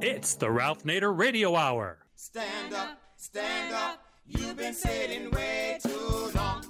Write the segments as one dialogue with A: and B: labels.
A: It's the Ralph Nader Radio Hour.
B: Stand up, stand up. You've been sitting way too long.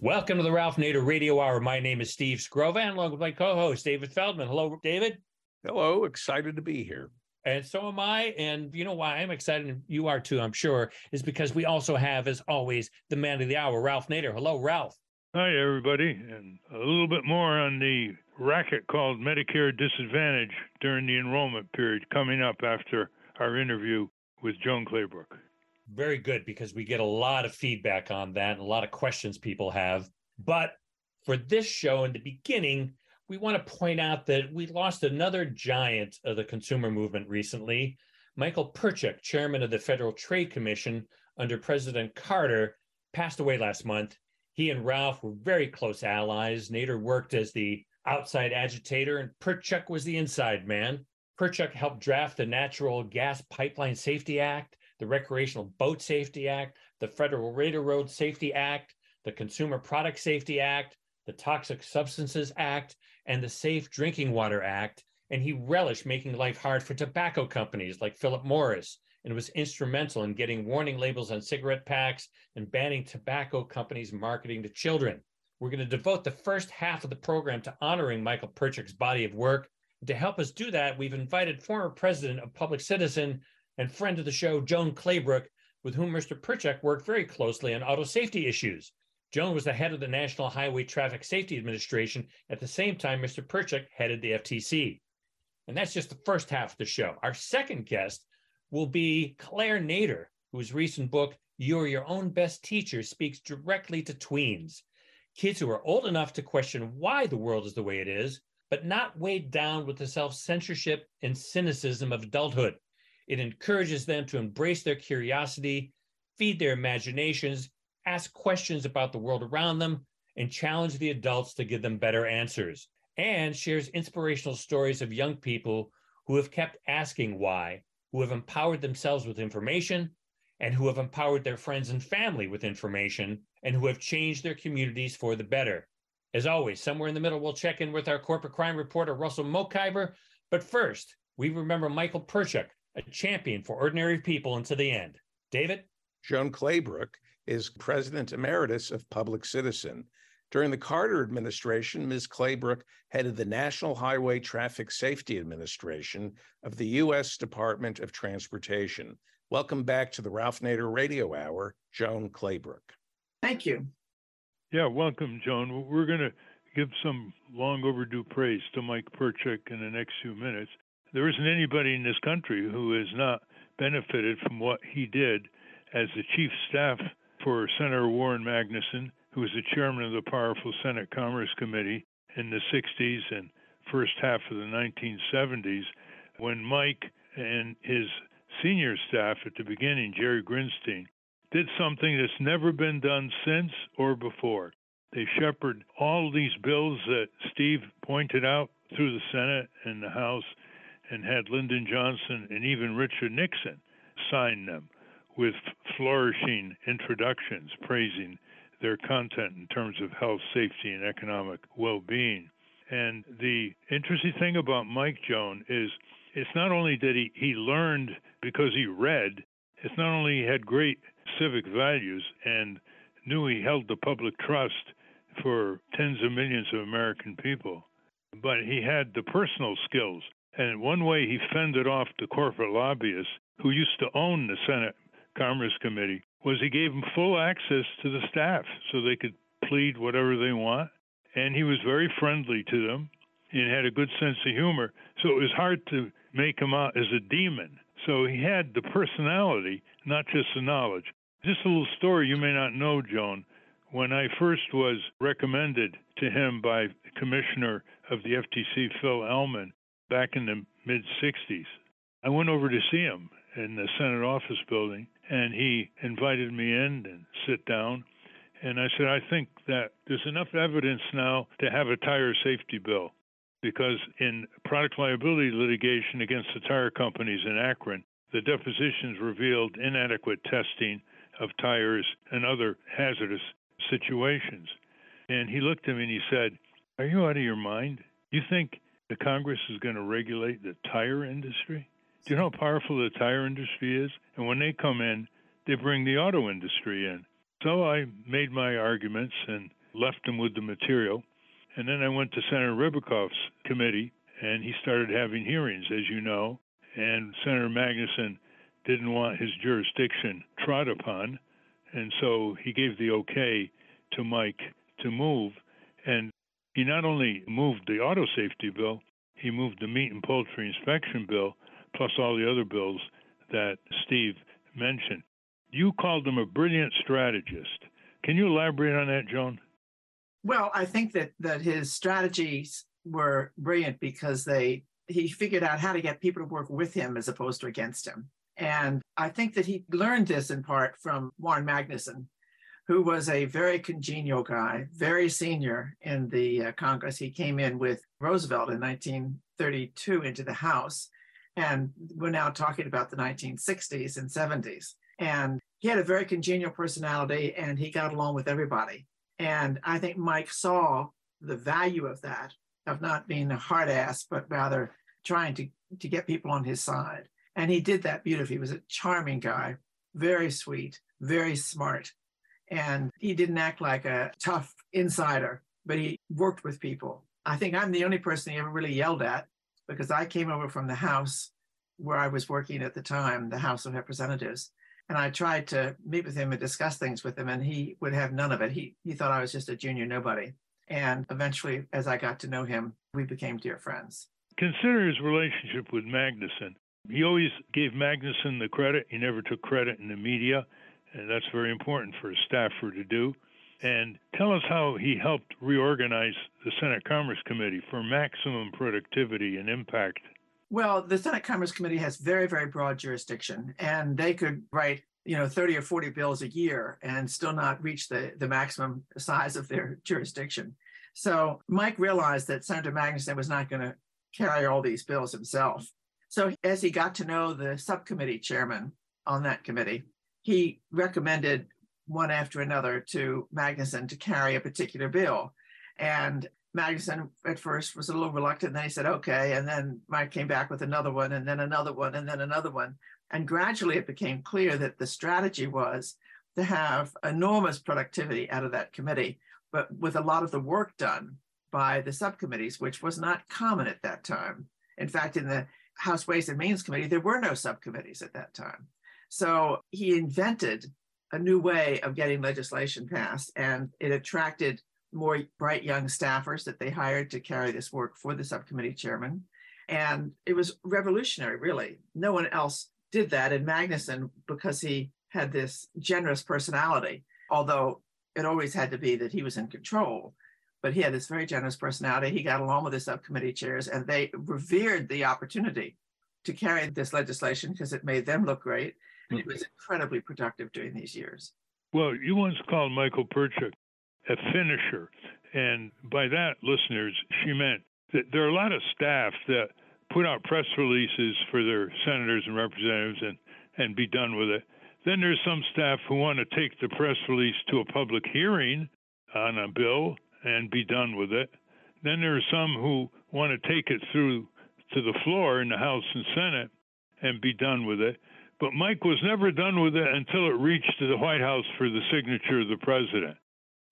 A: Welcome to the Ralph Nader Radio Hour. My name is Steve Skrovan, along with my co-host David Feldman. Hello, David.
C: Hello, excited to be here.
A: And so am I. And you know why I'm excited, and you are too, I'm sure, is because we also have, as always, the man of the hour, Ralph Nader. Hello, Ralph.
D: Hi, everybody. And a little bit more on the racket called Medicare Disadvantage during the enrollment period coming up after our interview with Joan Claybrook.
A: Very good, because we get a lot of feedback on that and a lot of questions people have. But for this show, in the beginning, we want to point out that we lost another giant of the consumer movement recently. Michael Pertschuk, chairman of the Federal Trade Commission under President Carter, passed away last month. He and Ralph were very close allies. Nader worked as the outside agitator, and Pertschuk was the inside man. Pertschuk helped draft the Natural Gas Pipeline Safety Act, the Recreational Boat Safety Act, the Federal Railroad Safety Act, the Consumer Product Safety Act, the Toxic Substances Act, and the Safe Drinking Water Act. And he relished making life hard for tobacco companies like Philip Morris and was instrumental in getting warning labels on cigarette packs and banning tobacco companies marketing to children. We're going to devote the first half of the program to honoring Michael Pertschuk's body of work. And to help us do that, we've invited former president of Public Citizen and friend of the show, Joan Claybrook, with whom Mr. Pertschuk worked very closely on auto safety issues. Joan was the head of the National Highway Traffic Safety Administration at the same time Mr. Pertschuk headed the FTC. And that's just the first half of the show. Our second guest will be Claire Nader, whose recent book, You're Your Own Best Teacher, speaks directly to tweens, kids who are old enough to question why the world is the way it is, but not weighed down with the self censorship and cynicism of adulthood. It encourages them to embrace their curiosity, feed their imaginations, ask questions about the world around them, and challenge the adults to give them better answers. And shares inspirational stories of young people who have kept asking why, who have empowered themselves with information, and who have empowered their friends and family with information, and who have changed their communities for the better. As always, somewhere in the middle, we'll check in with our corporate crime reporter, Russell Mokhiber. But first, we remember Michael Pertschuk, a champion for ordinary people until the end. David?
C: Joan Claybrook is president emeritus of Public Citizen. During the Carter administration, Ms. Claybrook headed the National Highway Traffic Safety Administration of the U.S. Department of Transportation. Welcome back to the Ralph Nader Radio Hour, Joan Claybrook.
E: Thank you.
D: Yeah, welcome, Joan. We're going to give some long overdue praise to Mike Pertschuk in the next few minutes. There isn't anybody in this country who has not benefited from what he did as the chief staff for Senator Warren Magnuson, who was the chairman of the powerful Senate Commerce Committee in the 60s and first half of the 1970s, when Mike and his senior staff at the beginning, Jerry Grinstein, did something that's never been done since or before. They shepherded all these bills that Steve pointed out through the Senate and the House and had Lyndon Johnson and even Richard Nixon sign them with flourishing introductions praising their content in terms of health, safety, and economic well being. And the interesting thing about Mike Joan is it's not only that he, he learned because he read, it's not only he had great civic values and knew he held the public trust for tens of millions of American people, but he had the personal skills. And one way he fended off the corporate lobbyists who used to own the Senate Commerce Committee was he gave them full access to the staff so they could plead whatever they want. And he was very friendly to them and had a good sense of humor. So it was hard to make him out as a demon. So he had the personality, not just the knowledge. Just a little story you may not know, Joan. When I first was recommended to him by Commissioner of the FTC, Phil Elman, back in the mid 60s, I went over to see him in the Senate office building, and he invited me in and sit down. And I said, I think that there's enough evidence now to have a tire safety bill because in product liability litigation against the tire companies in Akron, the depositions revealed inadequate testing of tires and other hazardous situations. And he looked at me and he said, Are you out of your mind? You think the Congress is going to regulate the tire industry? Do you know how powerful the tire industry is? And when they come in, they bring the auto industry in. So I made my arguments and left them with the material. And then I went to Senator Ribicoff's committee, and he started having hearings, as you know. And Senator Magnuson didn't want his jurisdiction trod upon, and so he gave the okay to Mike to move. And he not only moved the auto safety bill, he moved the meat and poultry inspection bill, plus all the other bills that Steve mentioned. You called him a brilliant strategist. Can you elaborate on that, Joan?
E: Well, I think that that his strategies were brilliant because they he figured out how to get people to work with him as opposed to against him. And I think that he learned this in part from Warren Magnuson, who was a very congenial guy, very senior in the uh, Congress. He came in with Roosevelt in 1932 into the House. And we're now talking about the 1960s and 70s. And he had a very congenial personality and he got along with everybody. And I think Mike saw the value of that, of not being a hard ass, but rather trying to, to get people on his side. And he did that beautifully. He was a charming guy, very sweet, very smart. And he didn't act like a tough insider, but he worked with people. I think I'm the only person he ever really yelled at because I came over from the House where I was working at the time, the House of Representatives. And I tried to meet with him and discuss things with him, and he would have none of it. He, he thought I was just a junior nobody. And eventually, as I got to know him, we became dear friends.
D: Consider his relationship with Magnuson. He always gave Magnuson the credit. He never took credit in the media, and that's very important for a staffer to do. And tell us how he helped reorganize the Senate Commerce Committee for maximum productivity and impact.
E: Well, the Senate Commerce Committee has very, very broad jurisdiction, and they could write, you know, 30 or 40 bills a year and still not reach the, the maximum size of their jurisdiction. So Mike realized that Senator Magnuson was not going to carry all these bills himself. So as he got to know the subcommittee chairman on that committee, he recommended one after another to Magnuson to carry a particular bill. And Magnuson at first was a little reluctant. Then he said, okay. And then Mike came back with another one, and then another one, and then another one. And gradually it became clear that the strategy was to have enormous productivity out of that committee, but with a lot of the work done by the subcommittees, which was not common at that time. In fact, in the House Ways and Means Committee, there were no subcommittees at that time. So he invented a new way of getting legislation passed, and it attracted more bright young staffers that they hired to carry this work for the subcommittee chairman. And it was revolutionary, really. No one else did that. And Magnuson, because he had this generous personality, although it always had to be that he was in control, but he had this very generous personality. He got along with the subcommittee chairs, and they revered the opportunity to carry this legislation because it made them look great. And it was mm-hmm. incredibly productive during these years.
D: Well, you once called Michael Pertschuk a finisher. And by that, listeners, she meant that there are a lot of staff that put out press releases for their senators and representatives and, and be done with it. Then there's some staff who want to take the press release to a public hearing on a bill and be done with it. Then there are some who want to take it through to the floor in the House and Senate and be done with it. But Mike was never done with it until it reached the White House for the signature of the president.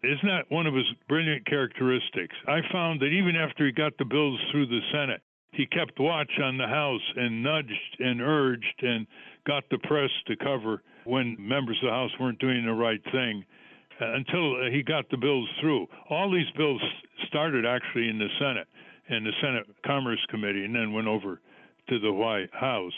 D: Isn't that one of his brilliant characteristics? I found that even after he got the bills through the Senate, he kept watch on the House and nudged and urged and got the press to cover when members of the House weren't doing the right thing Uh, until uh, he got the bills through. All these bills started actually in the Senate and the Senate Commerce Committee and then went over to the White House.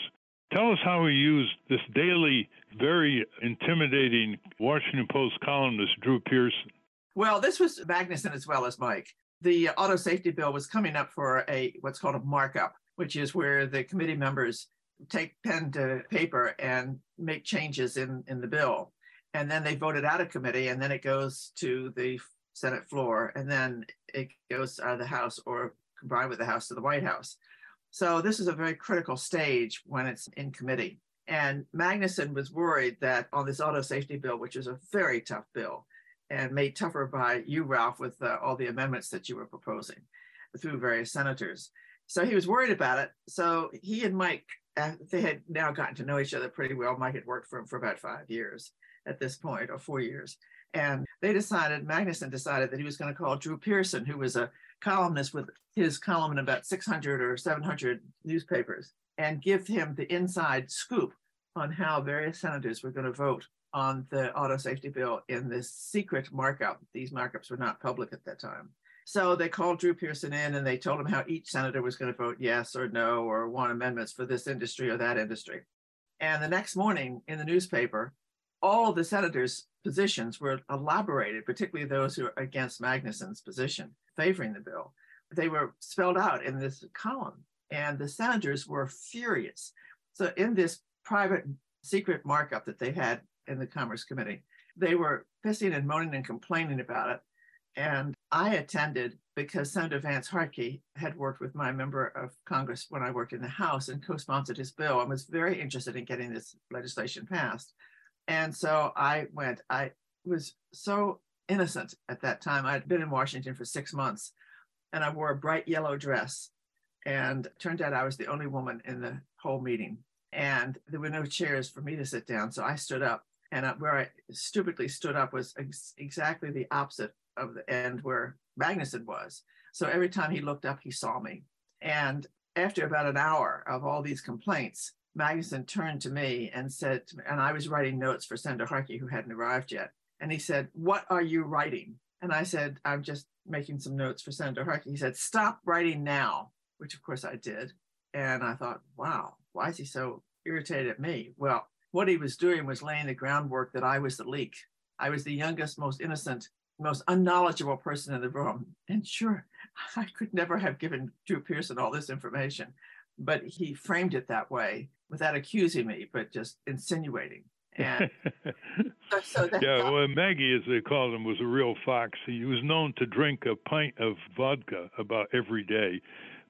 D: Tell us how he used this daily, very intimidating Washington Post columnist, Drew Pearson.
E: Well, this was Magnuson as well as Mike. The uh, auto safety bill was coming up for a what's called a markup, which is where the committee members take pen to paper and make changes in, in the bill. And then they vote it out of committee, and then it goes to the Senate floor, and then it goes out of the House or combined with the House to the White House. So this is a very critical stage when it's in committee. And Magnuson was worried that on this auto safety bill, which is a very tough bill, and made tougher by you, Ralph, with uh, all the amendments that you were proposing, through various senators. So he was worried about it. So he and Mike, uh, they had now gotten to know each other pretty well. Mike had worked for him for about five years at this point, or four years. And they decided, Magnuson decided that he was going to call Drew Pearson, who was a columnist with his column in about 600 or 700 newspapers, and give him the inside scoop on how various senators were going to vote on the auto safety bill in this secret markup. These markups were not public at that time. So they called Drew Pearson in and they told him how each senator was going to vote yes or no or want amendments for this industry or that industry. And the next morning in the newspaper, all the senators' positions were elaborated, particularly those who are against Magnuson's position, favoring the bill. They were spelled out in this column, and the senators were furious. So, in this private secret markup that they had in the Commerce Committee, they were pissing and moaning and complaining about it. And I attended because Senator Vance Hartke had worked with my member of Congress when I worked in the House and co sponsored his bill and was very interested in getting this legislation passed. And so I went. I was so innocent at that time. I'd been in Washington for six months and I wore a bright yellow dress. And turned out I was the only woman in the whole meeting. And there were no chairs for me to sit down. So I stood up. And where I stupidly stood up was ex- exactly the opposite of the end where Magnuson was. So every time he looked up, he saw me. And after about an hour of all these complaints, Magnuson turned to me and said, and I was writing notes for Senator Hartke, who hadn't arrived yet. And he said, What are you writing? And I said, I'm just making some notes for Senator Hartke. He said, Stop writing now, which of course I did. And I thought, wow, why is he so irritated at me? Well, what he was doing was laying the groundwork that I was the leak. I was the youngest, most innocent, most unknowledgeable person in the room. And sure, I could never have given Drew Pearson all this information, but he framed it that way without accusing me, but just insinuating. And
D: so, so yeah, well, Maggie, as they called him, was a real fox. He was known to drink a pint of vodka about every day,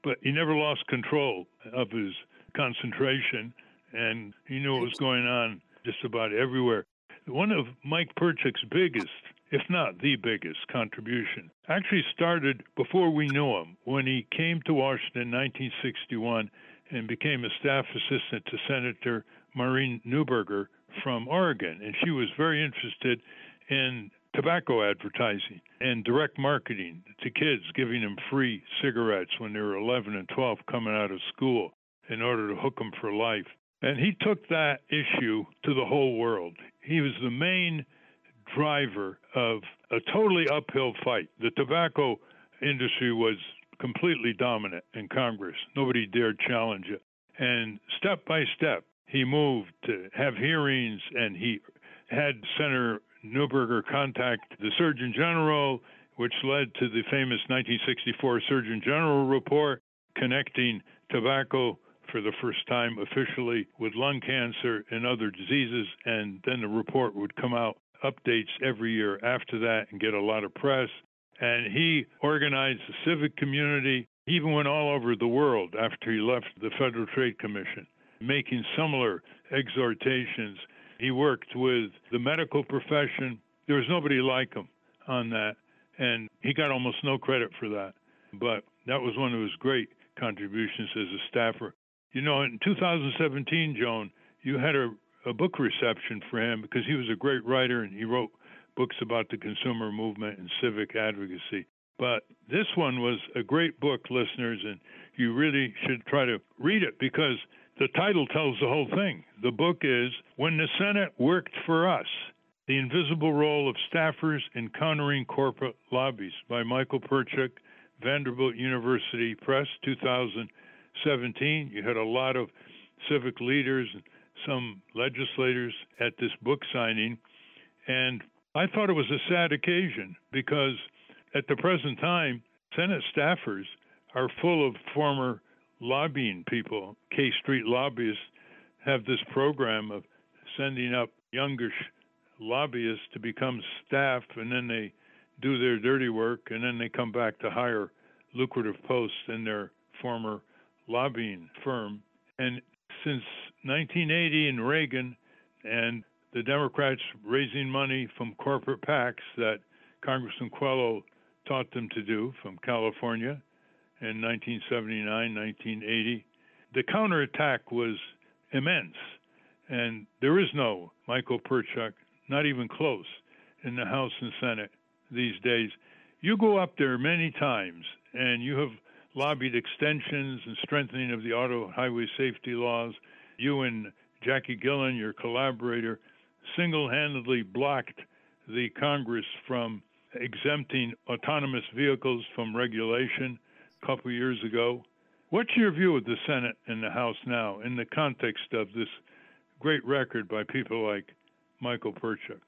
D: but he never lost control of his concentration, and he knew what was going on just about everywhere. One of Mike Pertschuk's biggest, if not the biggest, contribution actually started before we knew him when he came to Washington in 1961 and became a staff assistant to Senator Maureen Neuberger from Oregon. And she was very interested in tobacco advertising and direct marketing to kids, giving them free cigarettes when they were 11 and 12 coming out of school in order to hook them for life. And he took that issue to the whole world. He was the main driver of a totally uphill fight. The tobacco industry was completely dominant in Congress. Nobody dared challenge it. And step by step, he moved to have hearings and he had Senator Neuberger contact the Surgeon General, which led to the famous 1964 Surgeon General report connecting tobacco for the first time officially with lung cancer and other diseases. And then the report would come out, updates every year after that, and get a lot of press. And he organized the civic community. He even went all over the world after he left the Federal Trade Commission, making similar exhortations. He worked with the medical profession. There was nobody like him on that. And he got almost no credit for that. But that was one of his great contributions as a staffer. You know, in 2017, Joan, you had a, a book reception for him because he was a great writer and he wrote books about the consumer movement and civic advocacy. But this one was a great book, listeners, and you really should try to read it because the title tells the whole thing. The book is When the Senate Worked for Us The Invisible Role of Staffers in Countering Corporate Lobbies by Michael Pertschuk, Vanderbilt University Press, 2017. You had a lot of civic leaders and some legislators at this book signing. And I thought it was a sad occasion because at the present time, Senate staffers are full of former lobbying people. K Street lobbyists have this program of sending up youngish lobbyists to become staff, and then they do their dirty work, and then they come back to higher lucrative posts in their former lobbying firm. And since 1980 and Reagan and the Democrats raising money from corporate PACs that Congressman Coelho taught them to do from California in 1979, 1980. The counterattack was immense, and there is no Michael Pertschuk, not even close, in the House and Senate these days. You go up there many times, and you have lobbied extensions and strengthening of the auto highway safety laws. You and Jackie Gillan, your collaborator, single handedly blocked the Congress from exempting autonomous vehicles from regulation a couple years ago. What's your view of the Senate and the House now in the context of this great record by people like Michael Pertschuk?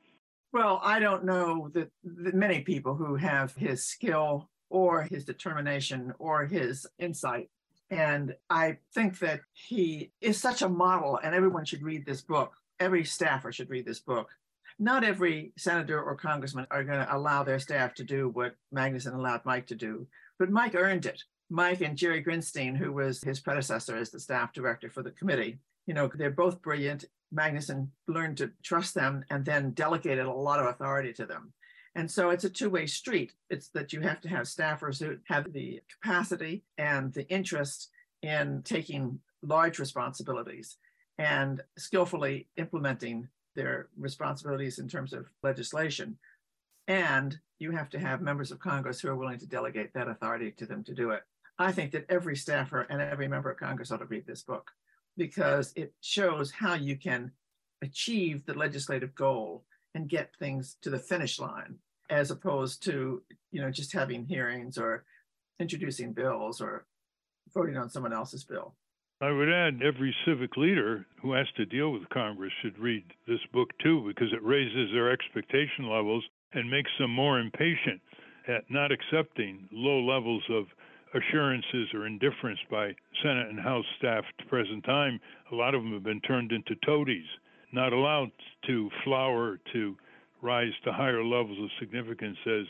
E: Well, I don't know that, that many people who have his skill or his determination or his insight. And I think that he is such a model, and everyone should read this book. Every staffer should read this book. Not every senator or congressman are going to allow their staff to do what Magnuson allowed Mike to do, but Mike earned it. Mike and Jerry Grinstein, who was his predecessor as the staff director for the committee, you know, they're both brilliant. Magnuson learned to trust them and then delegated a lot of authority to them. And so it's a two way street. It's that you have to have staffers who have the capacity and the interest in taking large responsibilities and skillfully implementing their responsibilities in terms of legislation. And you have to have members of Congress who are willing to delegate that authority to them to do it. I think that every staffer and every member of Congress ought to read this book because it shows how you can achieve the legislative goal and get things to the finish line as opposed to you know just having hearings or introducing bills or voting on someone else's bill
D: I would add every civic leader who has to deal with Congress should read this book too, because it raises their expectation levels and makes them more impatient at not accepting low levels of assurances or indifference by Senate and House staff to present time. A lot of them have been turned into toadies, not allowed to flower to rise to higher levels of significance as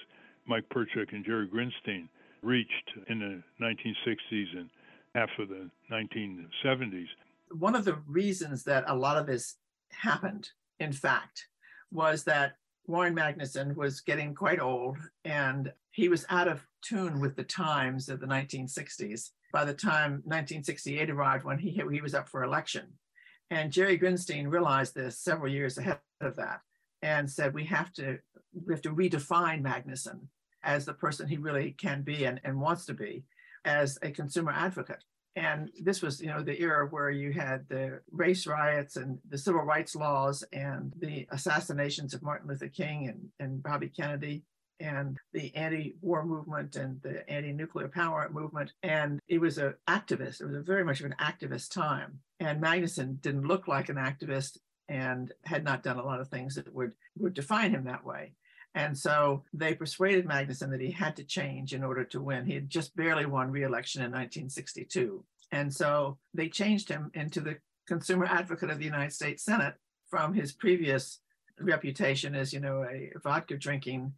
D: Mike Pertschuk and Jerry Grinstein reached in the 1960s and half of the 1970s.
E: One of the reasons that a lot of this happened, in fact, was that Warren Magnuson was getting quite old and he was out of tune with the times of the 1960s by the time 1968 arrived when he, he was up for election. And Jerry Grinstein realized this several years ahead of that and said, we have to, we have to redefine Magnuson as the person he really can be and, and wants to be as a consumer advocate. And this was, you know, the era where you had the race riots and the civil rights laws and the assassinations of Martin Luther King and, and Bobby Kennedy and the anti-war movement and the anti-nuclear power movement. And it was an activist. It was a very much of an activist time. And Magnuson didn't look like an activist and had not done a lot of things that would, would define him that way. And so they persuaded Magnuson that he had to change in order to win. He had just barely won re-election in 1962. And so they changed him into the consumer advocate of the United States Senate from his previous reputation as, you know, a vodka drinking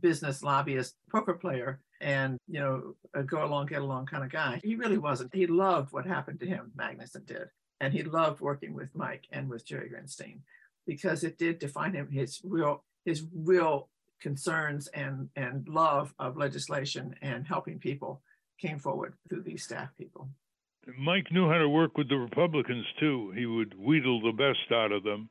E: business lobbyist poker player and, you know, a go along, get along kind of guy. He really wasn't. He loved what happened to him, Magnuson did. And he loved working with Mike and with Jerry Grinstein because it did define him his real his real concerns and, and love of legislation and helping people came forward through these staff people.
D: Mike knew how to work with the Republicans too. He would wheedle the best out of them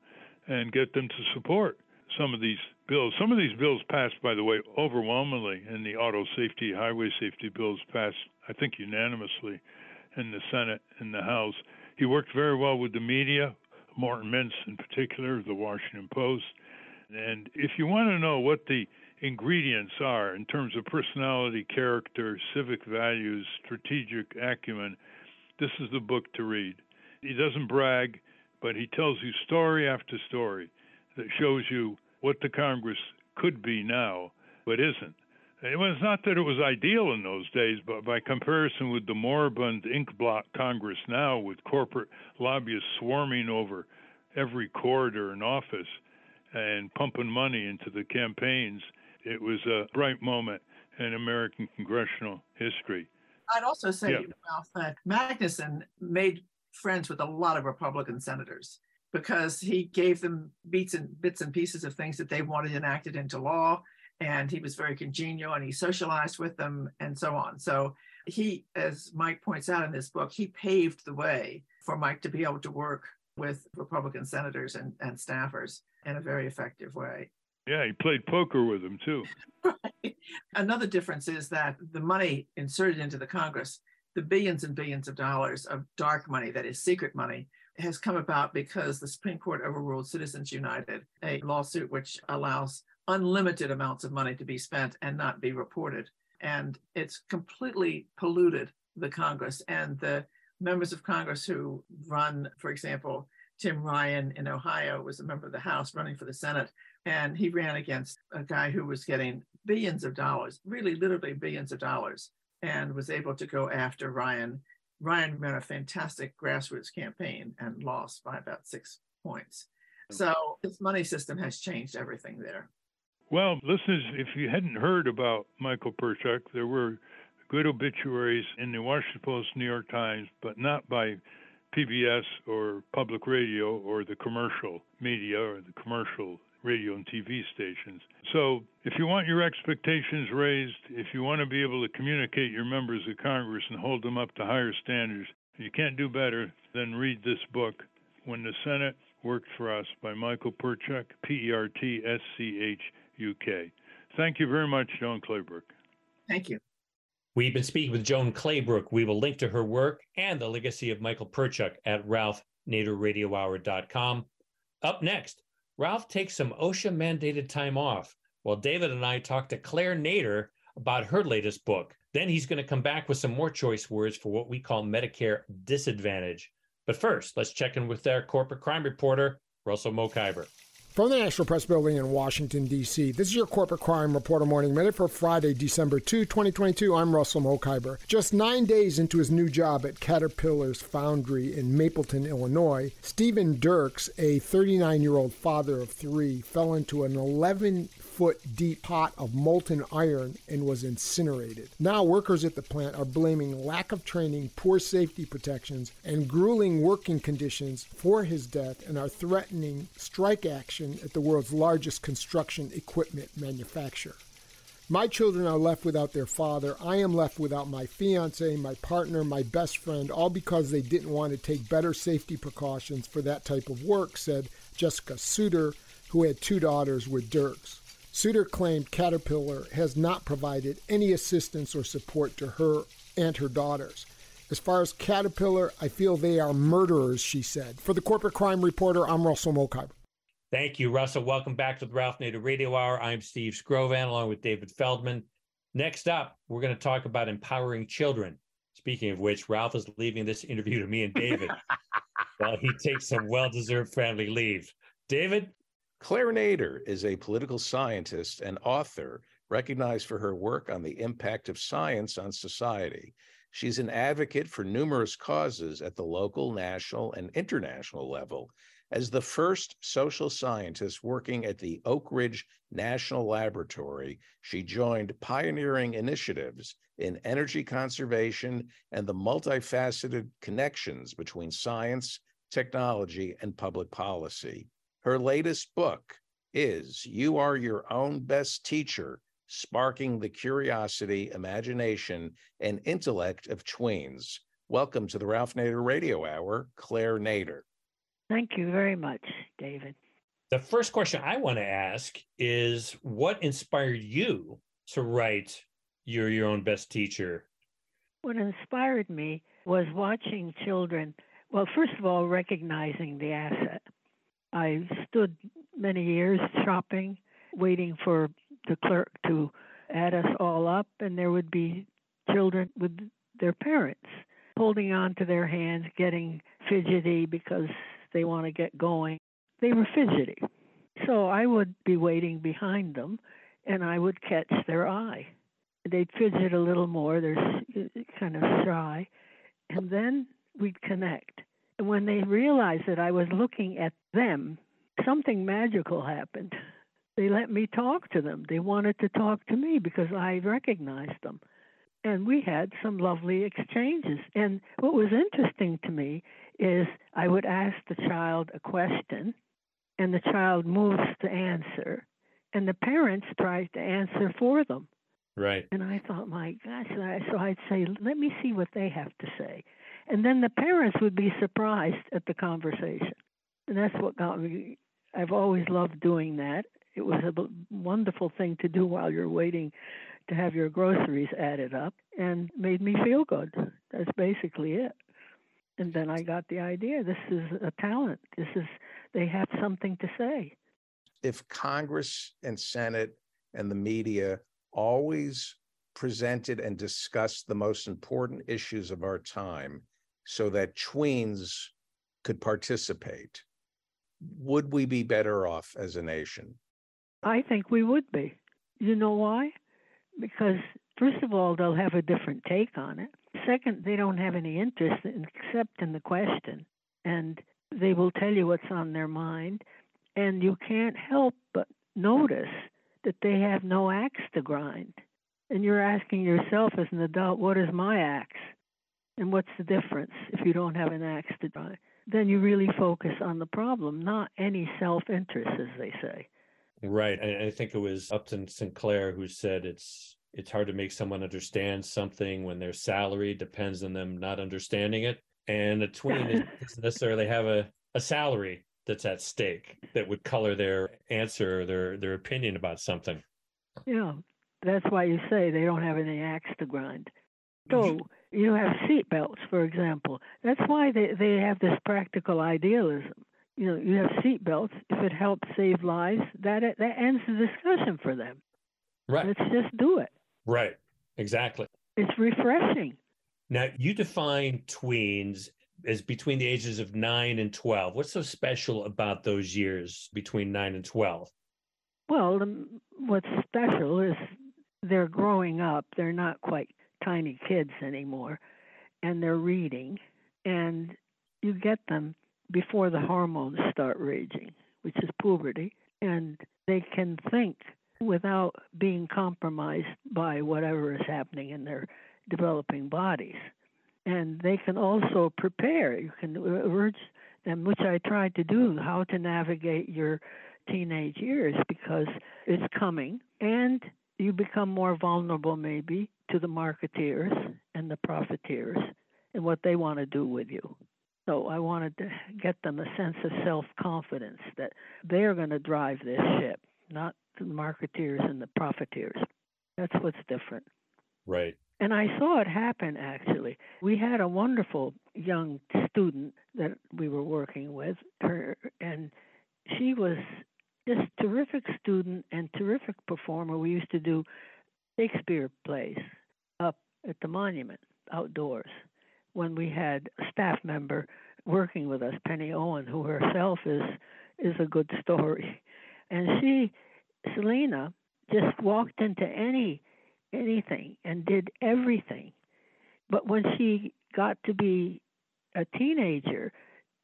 D: and get them to support some of these bills. Some of these bills passed, by the way, overwhelmingly, and the auto safety, highway safety bills passed, I think, unanimously in the Senate and the House. He worked very well with the media, Morton Mintz in particular, the Washington Post. And if you want to know what the ingredients are in terms of personality, character, civic values, strategic acumen, this is the book to read. He doesn't brag, but he tells you story after story that shows you what the Congress could be now, but isn't. It was not that it was ideal in those days, but by comparison with the moribund ink blot Congress now, with corporate lobbyists swarming over every corridor and office, and pumping money into the campaigns. It was a bright moment in American congressional history.
E: I'd also say, yeah. Ralph, that Magnuson made friends with a lot of Republican senators because he gave them beats and bits and pieces of things that they wanted enacted into law. and he was very congenial and he socialized with them and so on. So he, as Mike points out in this book, he paved the way for Mike to be able to work with Republican senators and, and staffers in a very effective way.
D: Yeah, he played poker with them too.
E: right. Another difference is that the money inserted into the Congress, the billions and billions of dollars of dark money, that is secret money, has come about because the Supreme Court overruled Citizens United, a lawsuit which allows unlimited amounts of money to be spent and not be reported. And it's completely polluted the Congress. And the members of Congress who run, for example, Tim Ryan in Ohio was a member of the House running for the Senate. And he ran against a guy who was getting billions of dollars, really literally billions of dollars, and was able to go after Ryan. Ryan ran a fantastic grassroots campaign and lost by about six points. So this money system has changed everything there.
D: Well, listeners, if you hadn't heard about Michael Pertschuk, there were good obituaries in the Washington Post, New York Times, but not by PBS or public radio or the commercial media or the commercial radio and TV stations. So, if you want your expectations raised, if you want to be able to communicate your members of Congress and hold them up to higher standards, you can't do better than read this book, When the Senate Worked for Us by Michael Pertschuk, P E R T S C H U K. Thank you very much, Joan Claybrook.
E: Thank you.
A: We've been speaking with Joan Claybrook. We will link to her work and the legacy of Michael Pertschuk at ralphnaderradiohour.com. Up next, Ralph takes some OSHA mandated time off while David and I talk to Claire Nader about her latest book. Then he's going to come back with some more choice words for what we call Medicare disadvantage. But first, let's check in with our corporate crime reporter, Russell Mokhiber.
F: From the National Press Building in Washington, D.C., this is your Corporate Crime Reporter Morning Minute for Friday, December 2, 2022. I'm Russell Mokhiber. Just nine days into his new job at Caterpillar's foundry in Mapleton, Illinois, Stephen Dirks, a 39 year old father of three, fell into an 11 foot deep pot of molten iron and was incinerated. Now, workers at the plant are blaming lack of training, poor safety protections, and grueling working conditions for his death and are threatening strike action at the world's largest construction equipment manufacturer. My children are left without their father. I am left without my fiance, my partner, my best friend, all because they didn't want to take better safety precautions for that type of work, said Jessica Suter, who had two daughters with Dirks. Suter claimed Caterpillar has not provided any assistance or support to her and her daughters. As far as Caterpillar, I feel they are murderers, she said. For the Corporate Crime Reporter, I'm Russell Mokhiber.
A: Thank you, Russell. Welcome back to the Ralph Nader Radio Hour. I'm Steve Skrovan along with David Feldman. Next up, we're going to talk about empowering children. Speaking of which, Ralph is leaving this interview to me and David while he takes some well deserved family leave. David,
C: Claire Nader is a political scientist and author recognized for her work on the impact of science on society. She's an advocate for numerous causes at the local, national, and international level. As the first social scientist working at the Oak Ridge National Laboratory, she joined pioneering initiatives in energy conservation and the multifaceted connections between science, technology, and public policy. Her latest book is You Are Your Own Best Teacher Sparking the Curiosity, Imagination, and Intellect of Tweens. Welcome to the Ralph Nader Radio Hour, Claire Nader.
G: Thank you very much, David.
A: The first question I want to ask is what inspired you to write You're Your Own Best Teacher?
G: What inspired me was watching children, well, first of all, recognizing the asset. I stood many years shopping, waiting for the clerk to add us all up, and there would be children with their parents holding on to their hands, getting fidgety because they want to get going. They were fidgety. So I would be waiting behind them and I would catch their eye. They'd fidget a little more, they're kind of shy, and then we'd connect. When they realized that I was looking at them, something magical happened. They let me talk to them. They wanted to talk to me because I recognized them. And we had some lovely exchanges. And what was interesting to me is I would ask the child a question, and the child moves to answer. and the parents tried to answer for them.
A: Right.
G: And I thought, my gosh, so I'd say, let me see what they have to say. And then the parents would be surprised at the conversation. And that's what got me. I've always loved doing that. It was a wonderful thing to do while you're waiting to have your groceries added up and made me feel good. That's basically it. And then I got the idea this is a talent. This is, they have something to say.
C: If Congress and Senate and the media always presented and discussed the most important issues of our time so that tweens could participate, would we be better off as a nation?
G: I think we would be. You know why? Because, first of all, they'll have a different take on it. Second, they don't have any interest in, except in the question, and they will tell you what's on their mind. And you can't help but notice that they have no axe to grind. And you're asking yourself as an adult, what is my axe? And what's the difference if you don't have an axe to grind? Then you really focus on the problem, not any self interest, as they say.
A: Right. I, I think it was Upton Sinclair who said it's it's hard to make someone understand something when their salary depends on them not understanding it. And a tween doesn't necessarily have a, a salary that's at stake that would color their answer or their, their opinion about something.
G: Yeah, that's why you say they don't have any axe to grind. So you have seat belts, for example. That's why they, they have this practical idealism. You know, you have seat belts. If it helps save lives, that that ends the discussion for them.
A: Right.
G: Let's just do it.
A: Right. Exactly.
G: It's refreshing.
A: Now you define tweens as between the ages of 9 and 12. What's so special about those years between 9 and 12?
G: Well, what's special is they're growing up. They're not quite tiny kids anymore, and they're reading. And you get them before the mm. hormones start raging, which is puberty, and they can think without being compromised by whatever is happening in their developing bodies and they can also prepare. You can uh, urge them, which I tried to do, how to navigate your teenage years because it's coming and you become more vulnerable maybe to the marketeers and the profiteers and what they want to do with you. So I wanted to get them a sense of self confidence that they're going to drive this ship, not the marketeers and the profiteers. That's what's different.
A: Right.
G: And I saw it happen actually. We had a wonderful young student that we were working with, her, and she was just terrific student and terrific performer. We used to do Shakespeare plays up at the monument outdoors when we had a staff member working with us, Penny Owen, who herself is is a good story. And she, Selena, just walked into any anything and did everything. But when she got to be a teenager,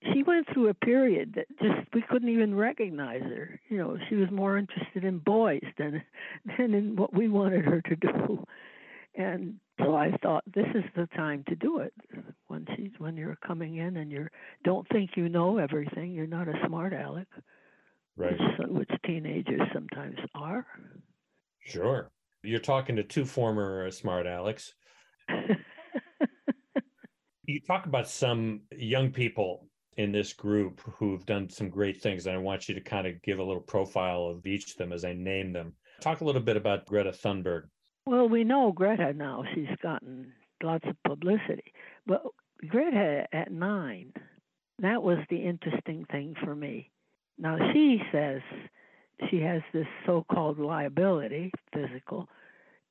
G: she went through a period that just we couldn't even recognize her. You know, she was more interested in boys than than in what we wanted her to do. And so I thought this is the time to do it. When she's when you're coming in and you're don't think you know everything, you're not a smart aleck.
A: Right.
G: Which, which teenagers sometimes are.
A: Sure. You're talking to two former smart Alex. you talk about some young people in this group who've done some great things, and I want you to kind of give a little profile of each of them as I name them. Talk a little bit about Greta Thunberg.
G: Well, we know Greta now. She's gotten lots of publicity. But Greta at nine, that was the interesting thing for me. Now, she says she has this so called liability, physical,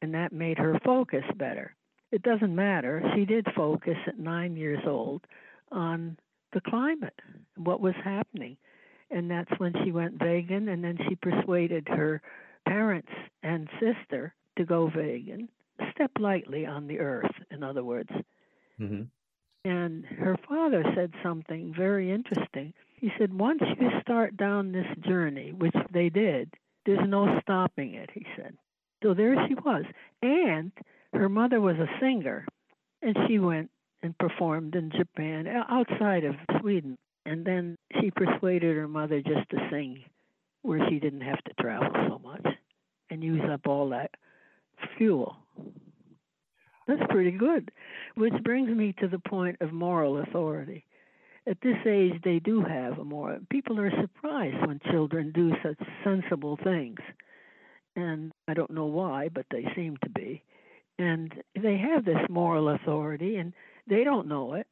G: and that made her focus better. It doesn't matter. She did focus at nine years old on the climate, what was happening. And that's when she went vegan, and then she persuaded her parents and sister to go vegan. Step lightly on the earth, in other words.
A: Mm-hmm.
G: And her father said something very interesting. He said, Once you start down this journey, which they did, there's no stopping it, he said. So there she was. And her mother was a singer, and she went and performed in Japan outside of Sweden. And then she persuaded her mother just to sing where she didn't have to travel so much. and use up all that fuel. That's pretty good. Which brings me to the point of moral authority. At this age, they do have a moral. People are surprised when children do such sensible things. And I don't know why, but they seem to be. And they have this moral authority, and they don't know it.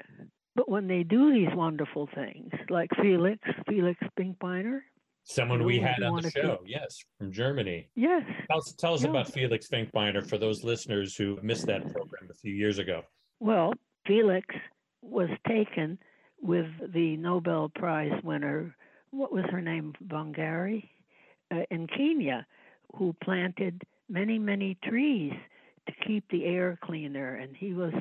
G: But when they do these wonderful things, like Felix, Felix Finkbeiner,
A: Someone we had on the show, yes, from Germany.
G: yes,
A: Tell us, tell us
G: Yeah.
A: about Felix Finkbeiner for those listeners who missed that program a few years ago.
G: Well, Felix was taken with the Nobel Prize winner, what was her name, Bongari, uh, in Kenya, who planted many, many trees to keep the air cleaner. And he was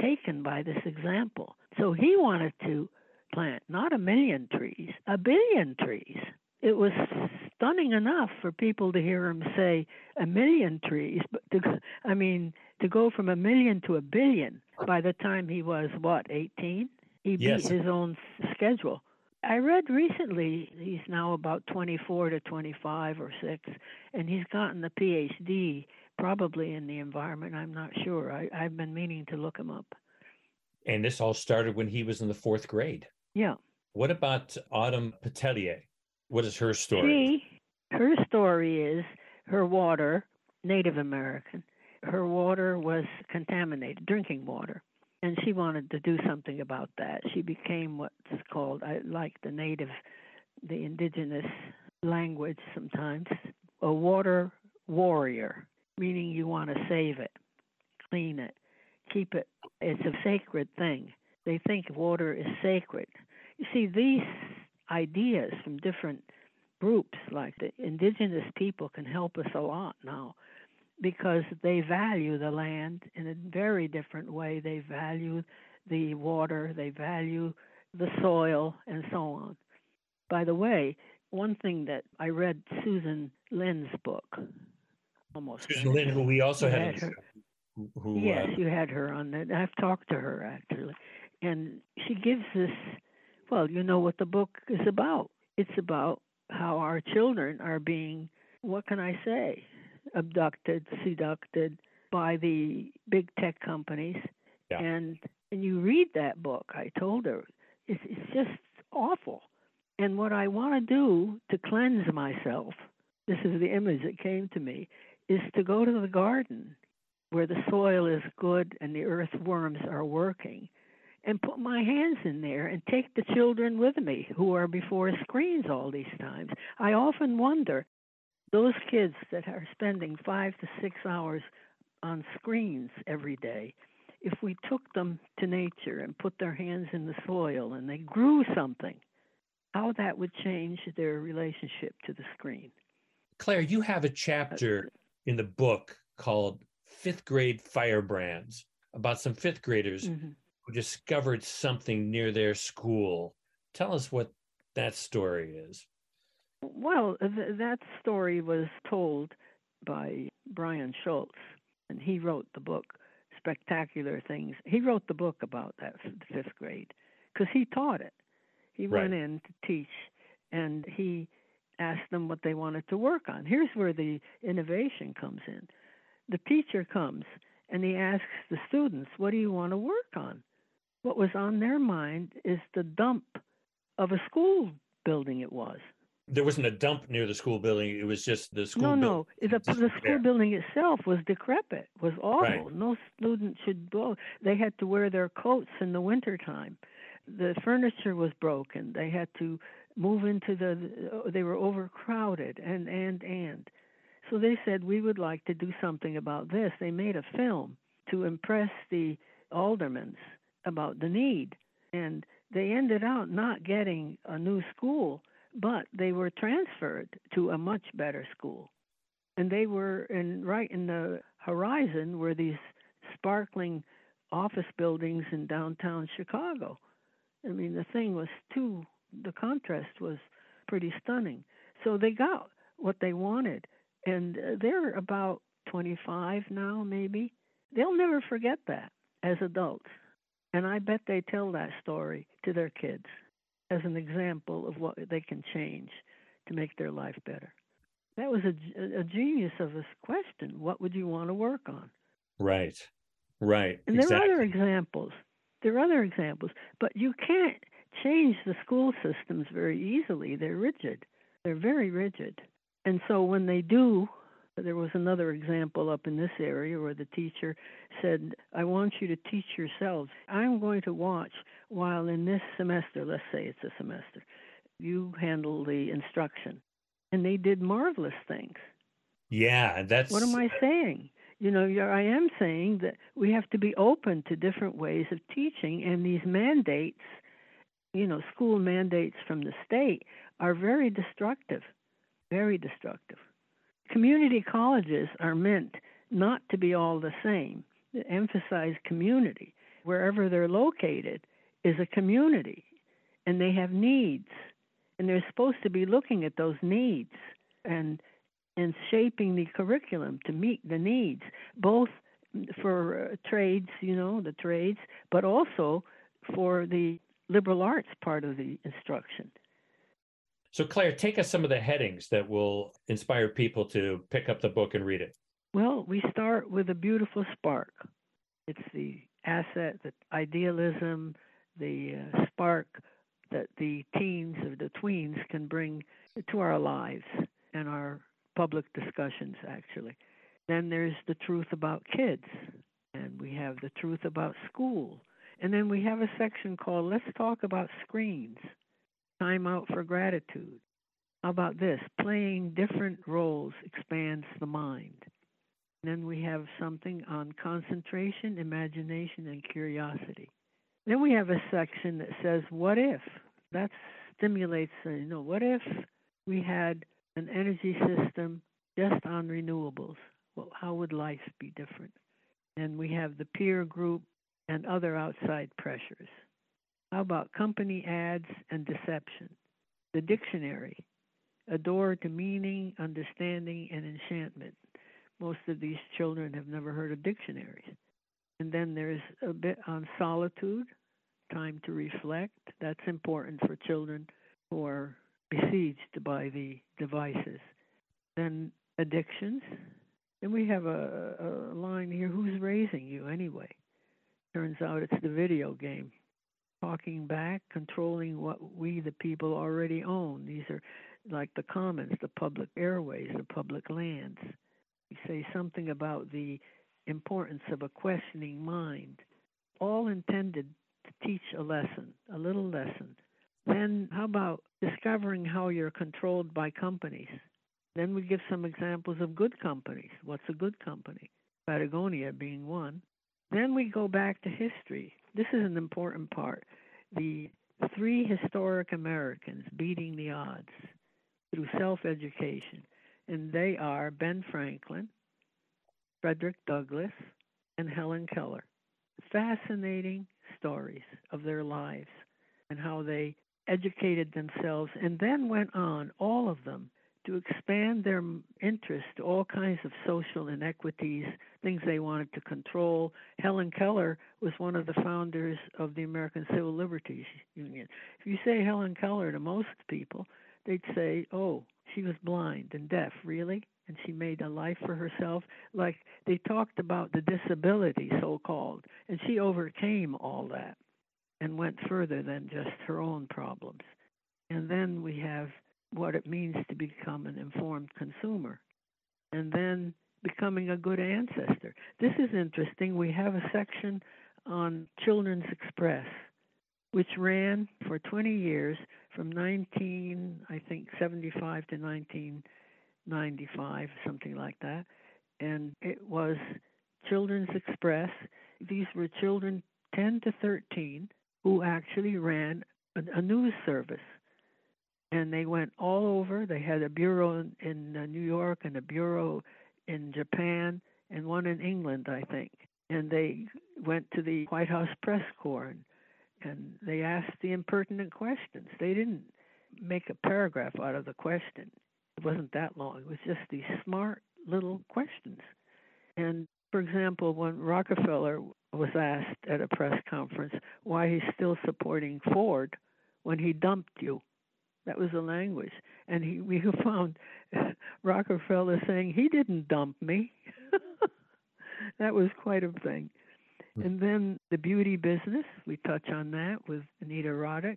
G: taken by this example. So he wanted to plant not a million trees, a billion trees. It was stunning enough for people to hear him say a million trees, but to, I mean, to go from a million to a billion by the time he was what 18 he
A: Yes.
G: beat his own schedule i read recently he's now about 24 to 25 or 6 and he's gotten a phd probably in the environment i'm not sure I, i've been meaning to look him up
A: And this all started when he was in the fourth grade.
G: yeah
A: What about Autumn Peltier? What is her story?
G: She, her story is her water, Native American, her water was contaminated, drinking water. And she wanted to do something about that. She became what's called, I like the native, the indigenous language sometimes, a water warrior, meaning you want to save it, clean it, keep it. It's a sacred thing. They think water is sacred. You see, these ideas from different groups like the indigenous people can help us a lot now because they value the land in a very different way. They value the water, they value the soil, and so on. By the way, one thing that I read Susan Linn's book, almost.
A: Susan Linn, who we also
G: You
A: had,
G: had her.
A: who, who,
G: Yes,
A: uh,
G: you had her on that. I've talked to her actually, and she gives this. Well, you know what the book is about. It's about how our children are being. What can I say? Abducted, seducted by the big tech companies,
A: Yeah.
G: and and you read that book. I told her it's it's just awful. And what I want to do to cleanse myself, this is the image that came to me, is to go to the garden where the soil is good and the earthworms are working and put my hands in there and take the children with me who are before screens all these times. I often wonder those kids that are spending 5 to 6 hours on screens every day if we took them to nature and put their hands in the soil and they grew something how that would change their relationship to the screen.
A: Claire, you have a uh, chapter in the book called Fifth Grade Firebrands about some fifth graders
G: Mhm.
A: who discovered something near their school. Tell us what that story is.
G: Well, th- that story was told by Brian Schultz, and he wrote the book Spectacular Things. He wrote the book about that fifth grade because he taught it. He went in to teach, and he asked them what they wanted to work on. Here's where the innovation comes in. The teacher comes and he asks the students, What do you want to work on? What was on their mind is the dump of a school building, it was.
A: There wasn't a dump near the school building. It was just the school.
G: no, no. The, the school
A: there.
G: building itself was decrepit, was awful.
A: Right.
G: No student should go. They had to wear their coats in the wintertime. The furniture was broken. They had to move into the. Uh, they were overcrowded, and and and. So they said we would like to do something about this. They made a film to impress the aldermans about the need, and they ended out not getting a new school but they were transferred to a much better school. And they were in right in the horizon were these sparkling office buildings in downtown Chicago. I mean, the thing was too the contrast was pretty stunning. So they got what they wanted, and uh, they're about 25 now, maybe. They'll never forget that as adults, and I bet they tell that story to their kids as an example of what they can change to make their life better. That was a, a genius of a question. What would you want to work on?
A: Right, right.
G: And there are other examples. There are other examples, but you can't change the school systems very easily. They're rigid. They're very rigid. And so when they do, there was another example up in this area where the teacher said, I want you to teach yourselves. I'm going to watch while in this semester, let's say it's a semester, you handle the instruction. And they did marvelous things.
A: Yeah, that's
G: what am I saying? You know, I am saying that we have to be open to different ways of teaching, and these mandates, you know, school mandates from the state are very destructive, very destructive. Community colleges are meant not to be all the same, they emphasize community. Wherever they're located is a community, and they have needs, and they're supposed to be looking at those needs and and shaping the curriculum to meet the needs, both for uh, trades, you know, the trades, but also for the liberal arts part of the instruction.
A: So, Claire, take us some of the headings that will inspire people to pick up the book and read it.
G: Well, we start with a beautiful spark. It's the asset, the idealism, the uh, spark that the teens or the tweens can bring to our lives and our public discussions, actually. Then there's the truth about kids, and we have the truth about school. And then we have a section called Let's Talk About Screens Time Out for Gratitude. How about this? Playing different roles expands the mind. And then we have something on concentration, imagination, and curiosity. Then we have a section that says, What if? That stimulates, you know, what if we had an energy system just on renewables? Well, how would life be different? And we have the peer group and other outside pressures. How about company ads and deception? The dictionary, a door to meaning, understanding, and enchantment. Most of these children have never heard of dictionaries. And then there's a bit on solitude, time to reflect. That's important for children who are besieged by the devices. Then addictions. Then we have a, a line here who's raising you anyway? Turns out it's the video game. Talking back, controlling what we, the people, already own. These are like the commons, the public airways, the public lands. We say something about the importance of a questioning mind, all intended to teach a lesson, a little lesson. Then, how about discovering how you're controlled by companies? Then we give some examples of good companies. What's a good company? Patagonia being one. Then we go back to history. This is an important part. The three historic Americans beating the odds through self education, and they are Ben Franklin, Frederick Douglass, and Helen Keller. Fascinating stories of their lives and how they educated themselves and then went on, all of them, to expand their interest to all kinds of social inequities, things they wanted to control. Helen Keller was one of the founders of the American Civil Liberties Union. If you say Helen Keller to most people, they'd say, oh, she was blind and deaf, really? And she made a life for herself. Like they talked about the disability, so called, and she overcame all that and went further than just her own problems. And then we have what it means to become an informed consumer. And then becoming a good ancestor. This is interesting. We have a section on Children's Express, which ran for 20 years from 19, I think, 75 to 1995, something like that. And it was Children's Express. These were children 10 to 13 who actually ran a, a news service. And they went all over. They had a bureau in, in uh, New York and a bureau in Japan and one in England, I think. And they went to the White House press corps and, and they asked the impertinent questions. They didn't make a paragraph out of the question. It wasn't that long. It was just these smart little questions. And for example, when Rockefeller was asked at a press conference why he's still supporting Ford when he dumped you, That was the language. And he, we found Rockefeller saying he didn't dump me. that was quite a thing. Hmm. And then the beauty business, we touch on that with Anita Roddick.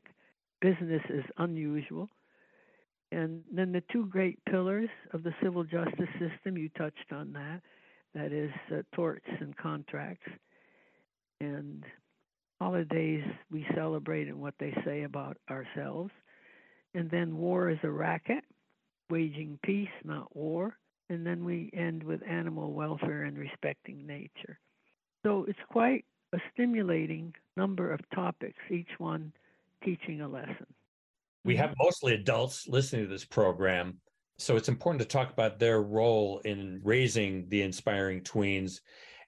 G: Business is unusual. And then the two great pillars of the civil justice system, you touched on that. That is uh, torts and contracts. And holidays, we celebrate and what they say about ourselves. And then war is a racket, waging peace, not war. And then we end with animal welfare and respecting nature. So it's quite a stimulating number of topics, each one teaching a lesson.
A: We have mostly adults listening to this program. So it's important to talk about their role in raising the inspiring tweens.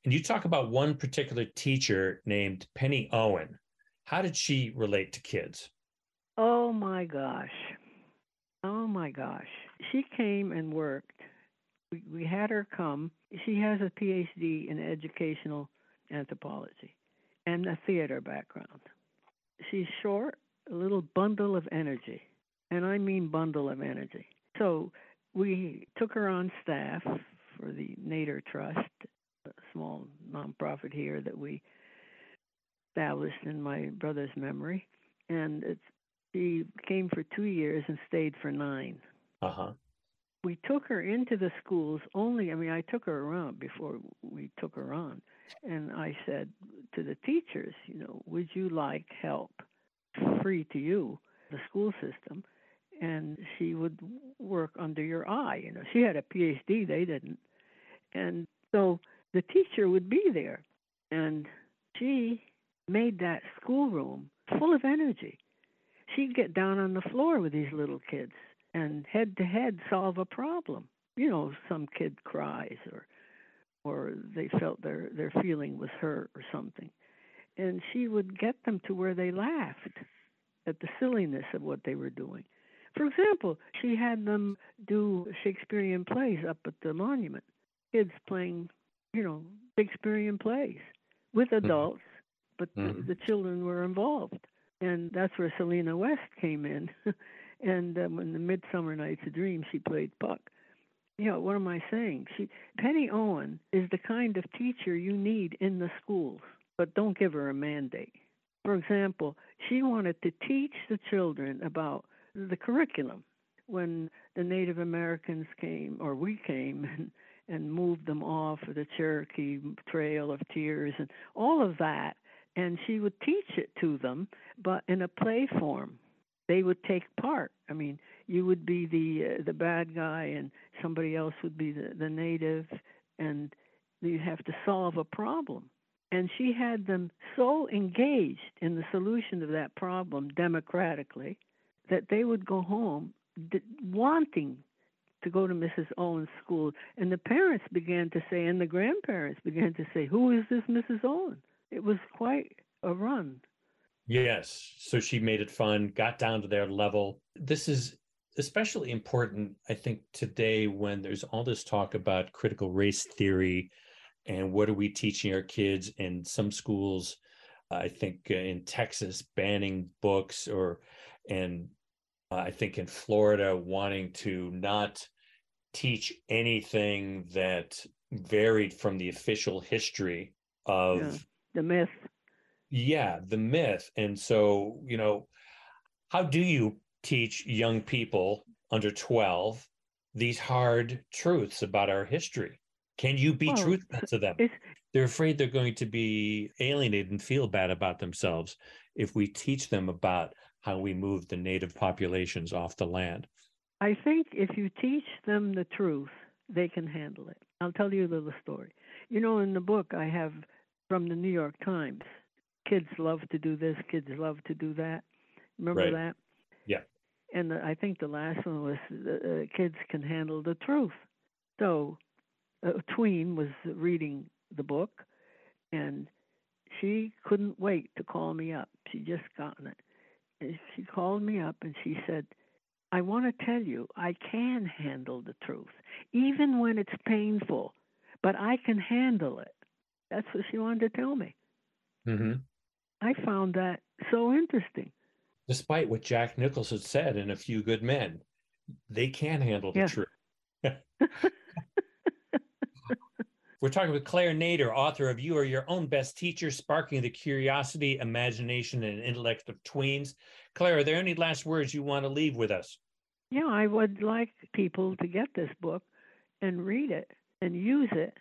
A: And you talk about one particular teacher named Penny Owen. How did she relate to kids?
G: Oh my gosh. Oh my gosh. She came and worked. We, we had her come. She has a PhD in educational anthropology and a theater background. She's short, a little bundle of energy, and I mean bundle of energy. So we took her on staff for the Nader Trust, a small nonprofit here that we established in my brother's memory, and it's, she came for two years and stayed for nine.
A: Uh huh.
G: We took her into the schools only. I mean, I took her around before we took her on, and I said to the teachers, you know, would you like help? free to you, the school system, and she would work under your eye. You know, she had a PhD, they didn't. And so the teacher would be there, and she made that schoolroom full of energy. She'd get down on the floor with these little kids and head to head solve a problem. You know, some kid cries or or they felt their their feeling was hurt or something and she would get them to where they laughed at the silliness of what they were doing. For example, she had them do Shakespearean plays up at the monument. Kids playing, you know, Shakespearean plays with mm-hmm. adults, but mm-hmm. the, the, children were involved. And that's where Selena West came in. and um, in the Midsummer Night's Dream, she played Puck. You know, what am I saying? She Penny Owen is the kind of teacher you need in the schools but don't give her a mandate. For example, she wanted to teach the children about the curriculum. When the Native Americans came, or we came, and, and moved them off of the Cherokee Trail of Tears and all of that, and she would teach it to them, but in a play form. They would take part. I mean, you would be the uh, the bad guy, and somebody else would be the, the native, and you have to solve a problem. And she had them so engaged in the solution of that problem democratically that they would go home d- wanting to go to Mrs. Owen's school. And the parents began to say, and the grandparents began to say, Who is this Mrs. Owen? It was quite a run.
A: Yes. So she made it fun, got down to their level. This is especially important, I think, today when there's all this talk about critical race theory and what are we teaching our kids in some schools i think uh, in texas banning books or and uh, i think in florida wanting to not teach anything that varied from the official history of
G: the myth
A: yeah the myth and so you know how do you teach young people under 12 these hard truths about our history can you be oh, truthful to them? They're afraid they're going to be alienated and feel bad about themselves if we teach them about how we move the native populations off the land.
G: I think if you teach them the truth, they can handle it. I'll tell you a little story. You know, in the book, I have from the New York Times kids love to do this, kids love to do that. Remember
A: right.
G: that?
A: Yeah.
G: And the, I think the last one was uh, kids can handle the truth. So a tween was reading the book, and she couldn't wait to call me up. She just gotten it. And she called me up and she said, I want to tell you, I can handle the truth, even when it's painful, but I can handle it. That's what she wanted to tell me.
A: Mm-hmm.
G: I found that so interesting.
A: Despite what Jack Nicholson said in A Few Good Men, they can handle the
G: Yeah.
A: truth. We're talking with Claire Nader, author of You Are Your Own Best Teacher, Sparking the Curiosity, Imagination, and Intellect of Tweens. Claire, are there any last words you want to leave with us?
G: Yeah, I would like people to get this book and read it and use it.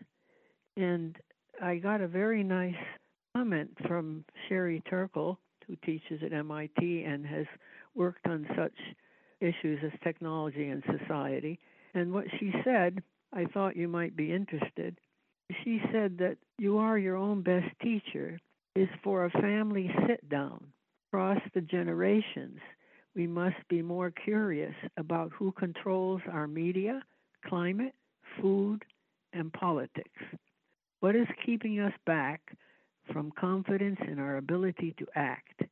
G: And I got a very nice comment from Sherry Turkle, who teaches at MIT and has worked on such issues as technology and society. And what she said, I thought you might be interested. She said that you are your own best teacher is for a family sit down across the generations we must be more curious about who controls our media, climate, food, and politics. What is keeping us back from confidence in our ability to act?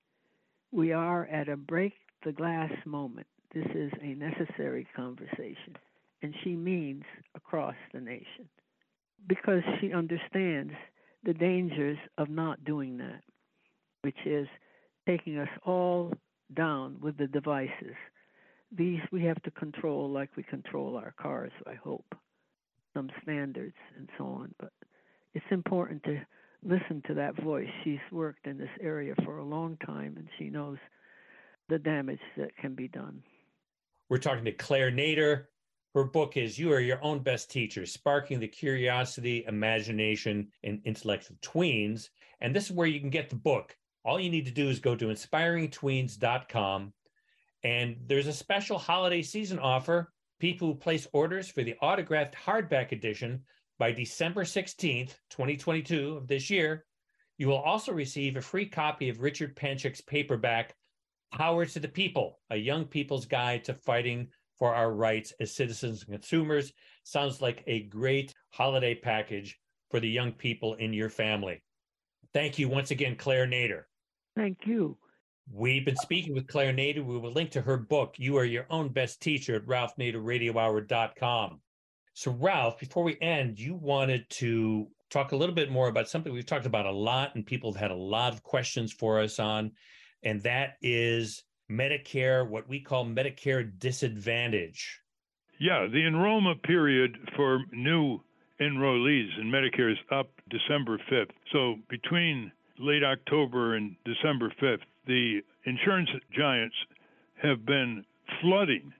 G: We are at a break the glass moment. This is a necessary conversation, and she means across the nation because she understands the dangers of not doing that, which is taking us all down with the devices. These we have to control like we control our cars, I hope, some standards and so on. But it's important to listen to that voice. She's worked in this area for a long time and she knows the damage that can be done.
A: We're talking to Claire Nader. Her book is You Are Your Own Best Teacher, Sparking the Curiosity, Imagination, and Intellect of Tweens. And this is where you can get the book. All you need to do is go to inspiringtweens.com. And there's a special holiday season offer. People who place orders for the autographed hardback edition by December 16th, 2022 of this year, you will also receive a free copy of Richard Panchyk's paperback, Power to the People, a young people's guide to fighting for our rights as citizens and consumers. Sounds like a great holiday package for the young people in your family. Thank you once again, Claire Nader.
G: Thank you.
A: We've been speaking with Claire Nader. We will link to her book, You Are Your Own Best Teacher, at ralphnaderradiohour.com. So, Ralph, before we end, you wanted to talk a little bit more about something we've talked about a lot and people have had a lot of questions for us on, and that is Medicare, what we call Medicare disadvantage.
D: Yeah, the enrollment period for new enrollees in Medicare is up December 5th. So between late October and December 5th, the insurance giants have been flooding,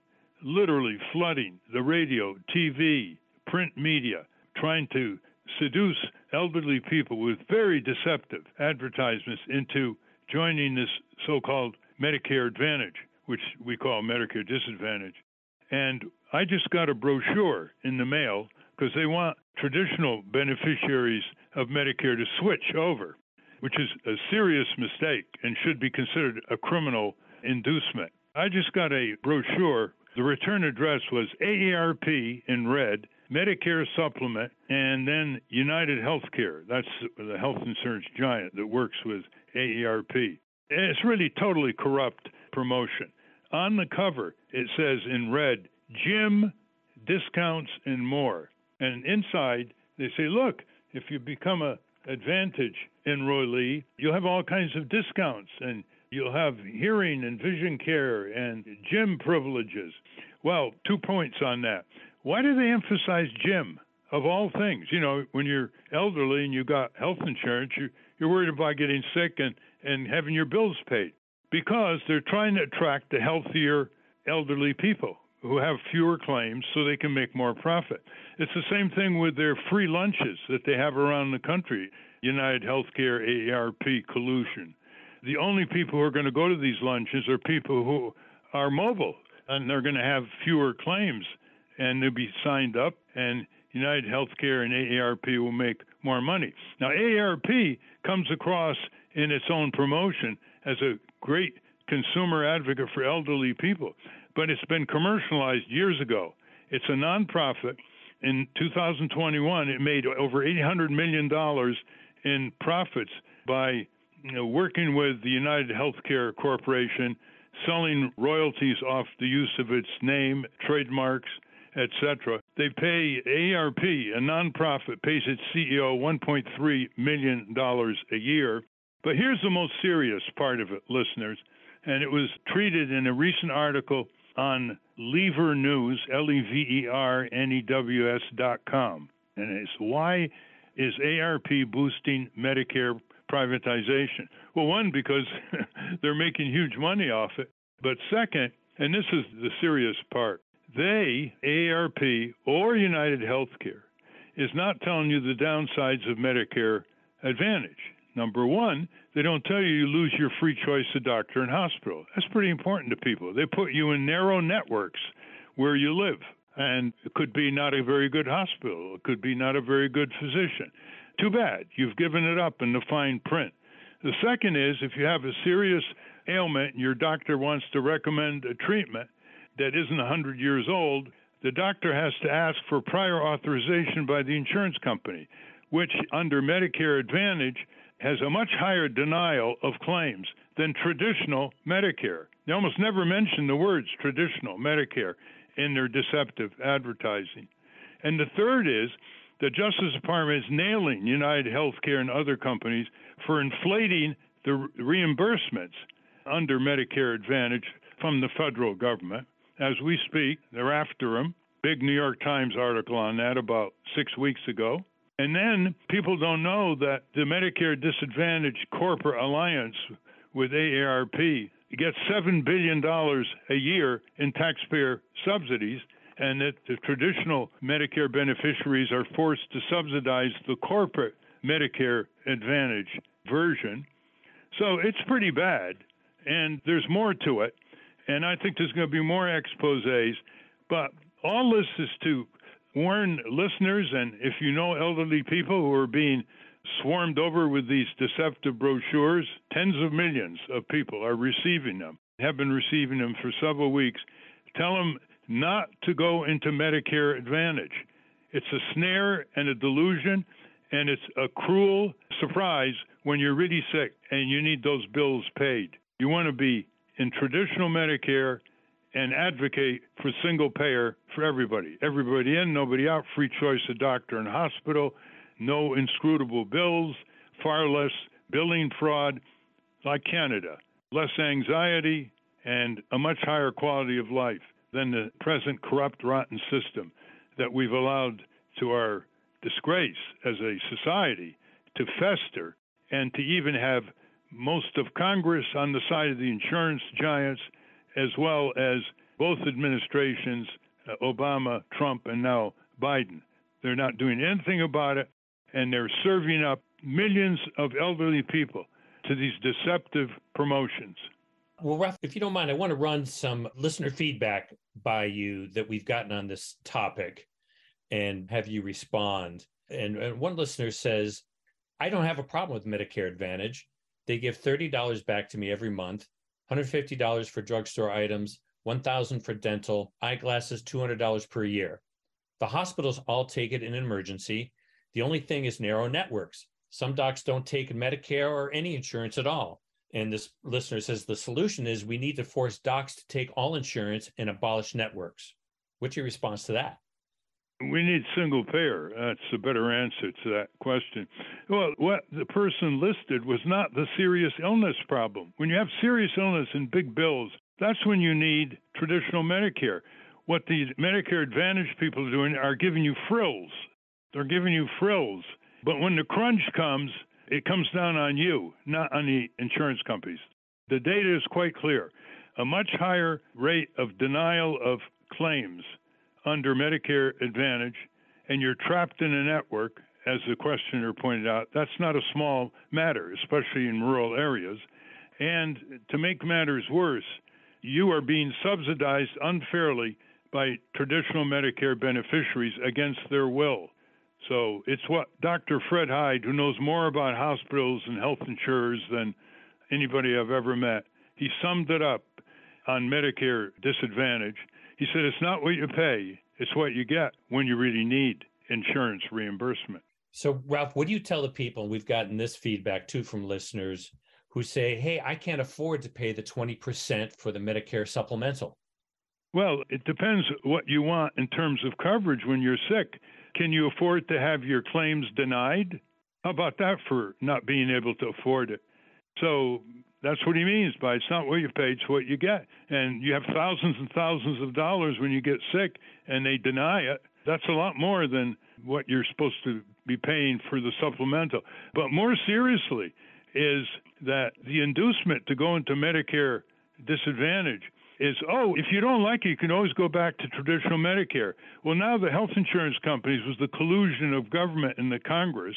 D: literally flooding the radio, TV, print media, trying to seduce elderly people with very deceptive advertisements into joining this so called Medicare Advantage, which we call Medicare Disadvantage. And I just got a brochure in the mail because they want traditional beneficiaries of Medicare to switch over, which is a serious mistake and should be considered a criminal inducement. I just got a brochure. The return address was AARP in red, Medicare supplement, and then United Healthcare. That's the health insurance giant that works with AARP. It's really totally corrupt promotion. On the cover, it says in red, gym, discounts, and more. And inside, they say, look, if you become a Advantage enrollee, you'll have all kinds of discounts and you'll have hearing and vision care and gym privileges. Well, two points on that. Why do they emphasize gym of all things? You know, when you're elderly and you got health insurance, you, you're worried about getting sick and, and having your bills paid because they're trying to attract the healthier elderly people who have fewer claims so they can make more profit. It's the same thing with their free lunches that they have around the country United Healthcare, AARP collusion. The only people who are going to go to these lunches are people who are mobile and they're going to have fewer claims and they'll be signed up and United Healthcare and AARP will make more money. Now, AARP comes across in its own promotion as a great consumer advocate for elderly people but it's been commercialized years ago. It's a nonprofit. In 2021, it made over 800 million dollars in profits by you know, working with the United Healthcare Corporation, selling royalties off the use of its name, trademarks, etc. They pay AARP, a nonprofit, pays its CEO 1.3 million dollars a year. But here's the most serious part of it, listeners. and it was treated in a recent article on Lever News, L E V E R N E W S dot com. And it's why is AARP boosting Medicare privatization? Well, one, because they're making huge money off it. But second, and this is the serious part, they, AARP or United Healthcare, is not telling you the downsides of Medicare Advantage. Number one, they don't tell you you lose your free choice of doctor and hospital. That's pretty important to people. They put you in narrow networks where you live, and it could be not a very good hospital, it could be not a very good physician. Too bad. You've given it up in the fine print. The second is if you have a serious ailment and your doctor wants to recommend a treatment that isn't 100 years old, the doctor has to ask for prior authorization by the insurance company, which under Medicare Advantage has a much higher denial of claims than traditional Medicare. They almost never mention the words traditional Medicare in their deceptive advertising. And the third is the Justice Department is nailing United Healthcare and other companies for inflating the reimbursements under Medicare Advantage from the federal government. As we speak, they're after them. Big New York Times article on that about six weeks ago. And then people don't know that the Medicare Disadvantage Corporate Alliance with AARP gets $7 billion a year in taxpayer subsidies, and that the traditional Medicare beneficiaries are forced to subsidize the corporate Medicare Advantage version. So it's pretty bad, and there's more to it. And I think there's going to be more exposes. But all this is to warn listeners, and if you know elderly people who are being swarmed over with these deceptive brochures, tens of millions of people are receiving them, have been receiving them for several weeks. Tell them not to go into Medicare Advantage. It's a snare and a delusion, and it's a cruel surprise when you're really sick and you need those bills paid. You want to be in traditional Medicare and advocate for single payer for everybody. Everybody in, nobody out, free choice of doctor and hospital, no inscrutable bills, far less billing fraud like Canada, less anxiety, and a much higher quality of life than the present corrupt, rotten system that we've allowed to our disgrace as a society to fester and to even have most of Congress on the side of the insurance giants as well as both administrations, uh, Obama, Trump, and now Biden. They're not doing anything about it, and they're serving up millions of elderly people to these deceptive promotions.
A: Well, Ralph, if you don't mind, I want to run some listener feedback by you that we've gotten on this topic and have you respond. And, and one listener says, I don't have a problem with Medicare Advantage. They give $30 back to me every month. $150 for drugstore items, 1000 for dental, eyeglasses, $200 per year. The hospitals all take it in an emergency. The only thing is narrow networks. Some docs don't take Medicare or any insurance at all. And this listener says the solution is we need to force docs to take all insurance and abolish networks. What's your response to that?
D: We need single payer. That's a better answer to that question. Well, what the person listed was not the serious illness problem. When you have serious illness and big bills, that's when you need traditional Medicare. What the Medicare Advantage people are doing are giving you frills. They're giving you frills. But when the crunch comes, it comes down on you, not on the insurance companies. The data is quite clear. A much higher rate of denial of claims under Medicare Advantage and you're trapped in a network, as the questioner pointed out, that's not a small matter, especially in rural areas. And to make matters worse, you are being subsidized unfairly by traditional Medicare beneficiaries against their will. So it's what Dr. Fred Hyde, who knows more about hospitals and health insurers than anybody I've ever met, he summed it up on Medicare disadvantage. He said, It's not what you pay, it's what you get when you really need insurance reimbursement.
A: So, Ralph, what do you tell the people? We've gotten this feedback too from listeners who say, Hey, I can't afford to pay the 20% for the Medicare supplemental.
D: Well, it depends what you want in terms of coverage when you're sick. Can you afford to have your claims denied? How about that for not being able to afford it? So That's what he means by it's not what you pay, it's what you get. And you have thousands and thousands of dollars when you get sick and they deny it. That's a lot more than what you're supposed to be paying for the supplemental. But more seriously, is that the inducement to go into Medicare disadvantage is oh, if you don't like it, you can always go back to traditional Medicare. Well, now the health insurance companies, with the collusion of government and the Congress,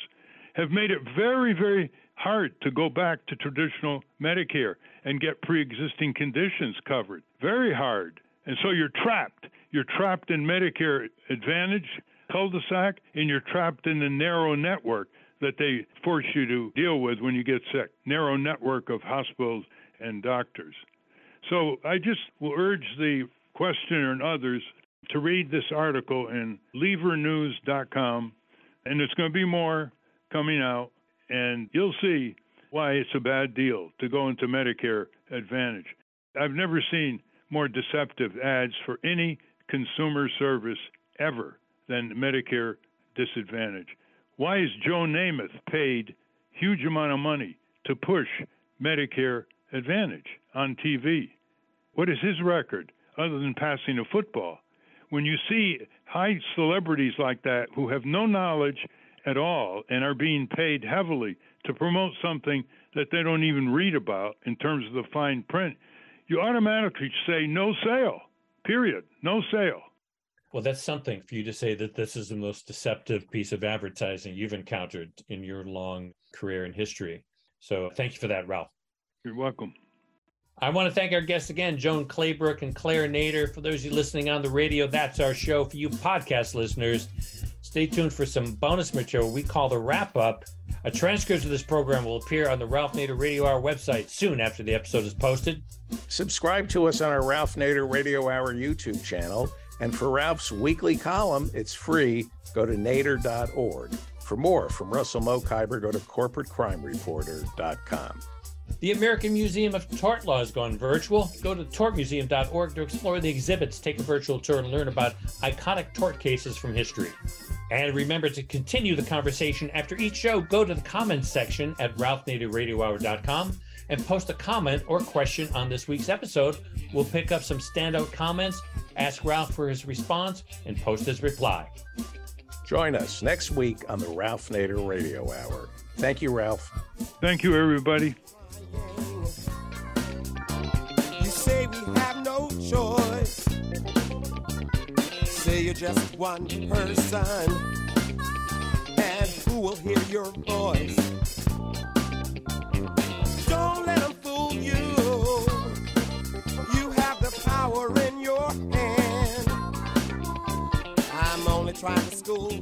D: have made it very, very hard to go back to traditional Medicare and get pre existing conditions covered. Very hard. And so you're trapped. You're trapped in Medicare Advantage cul de sac, and you're trapped in the narrow network that they force you to deal with when you get sick. Narrow network of hospitals and doctors. So I just will urge the questioner and others to read this article in levernews.com, and there's going to be more coming out, and you'll see why it's a bad deal to go into Medicare Advantage. I've never seen more deceptive ads for any consumer service ever than Medicare Disadvantage. Why is Joe Namath paid huge amount of money to push Medicare Advantage on TV? What is his record other than passing a football? When you see high celebrities like that who have no knowledge at all and are being paid heavily to promote something that they don't even read about in terms of the fine print, you automatically say no sale, period, no sale.
A: Well, that's something for you to say that this is the most deceptive piece of advertising you've encountered in your long career in history. So thank you for that, Ralph.
D: You're welcome.
A: I want to thank our guests again, Joan Claybrook and Claire Nader. For those of you listening on the radio, that's our show. For you podcast listeners, stay tuned for some bonus material we call the wrap up. A transcript of this program will appear on the Ralph Nader Radio Hour website soon after the episode is posted.
C: Subscribe to us on our Ralph Nader Radio Hour YouTube channel and for Ralph's weekly column, it's free. Go to nader.org. For more from Russell Mokhiber, go to corporatecrimereporter.com.
A: The American Museum of Tort Law has gone virtual. Go to tortmuseum.org to explore the exhibits, take a virtual tour, and learn about iconic tort cases from history. And remember to continue the conversation after each show. Go to the comments section at ralphnaderradiohour.com and post a comment or question on this week's episode. We'll pick up some standout comments, ask Ralph for his response, and post his reply.
C: Join us next week on the Ralph Nader Radio Hour. Thank you, Ralph.
D: Thank you, everybody.
B: You say we have no choice. Say you're just one person. And who will hear your voice? Don't let them fool you. You have the power in your hand. I'm only trying to school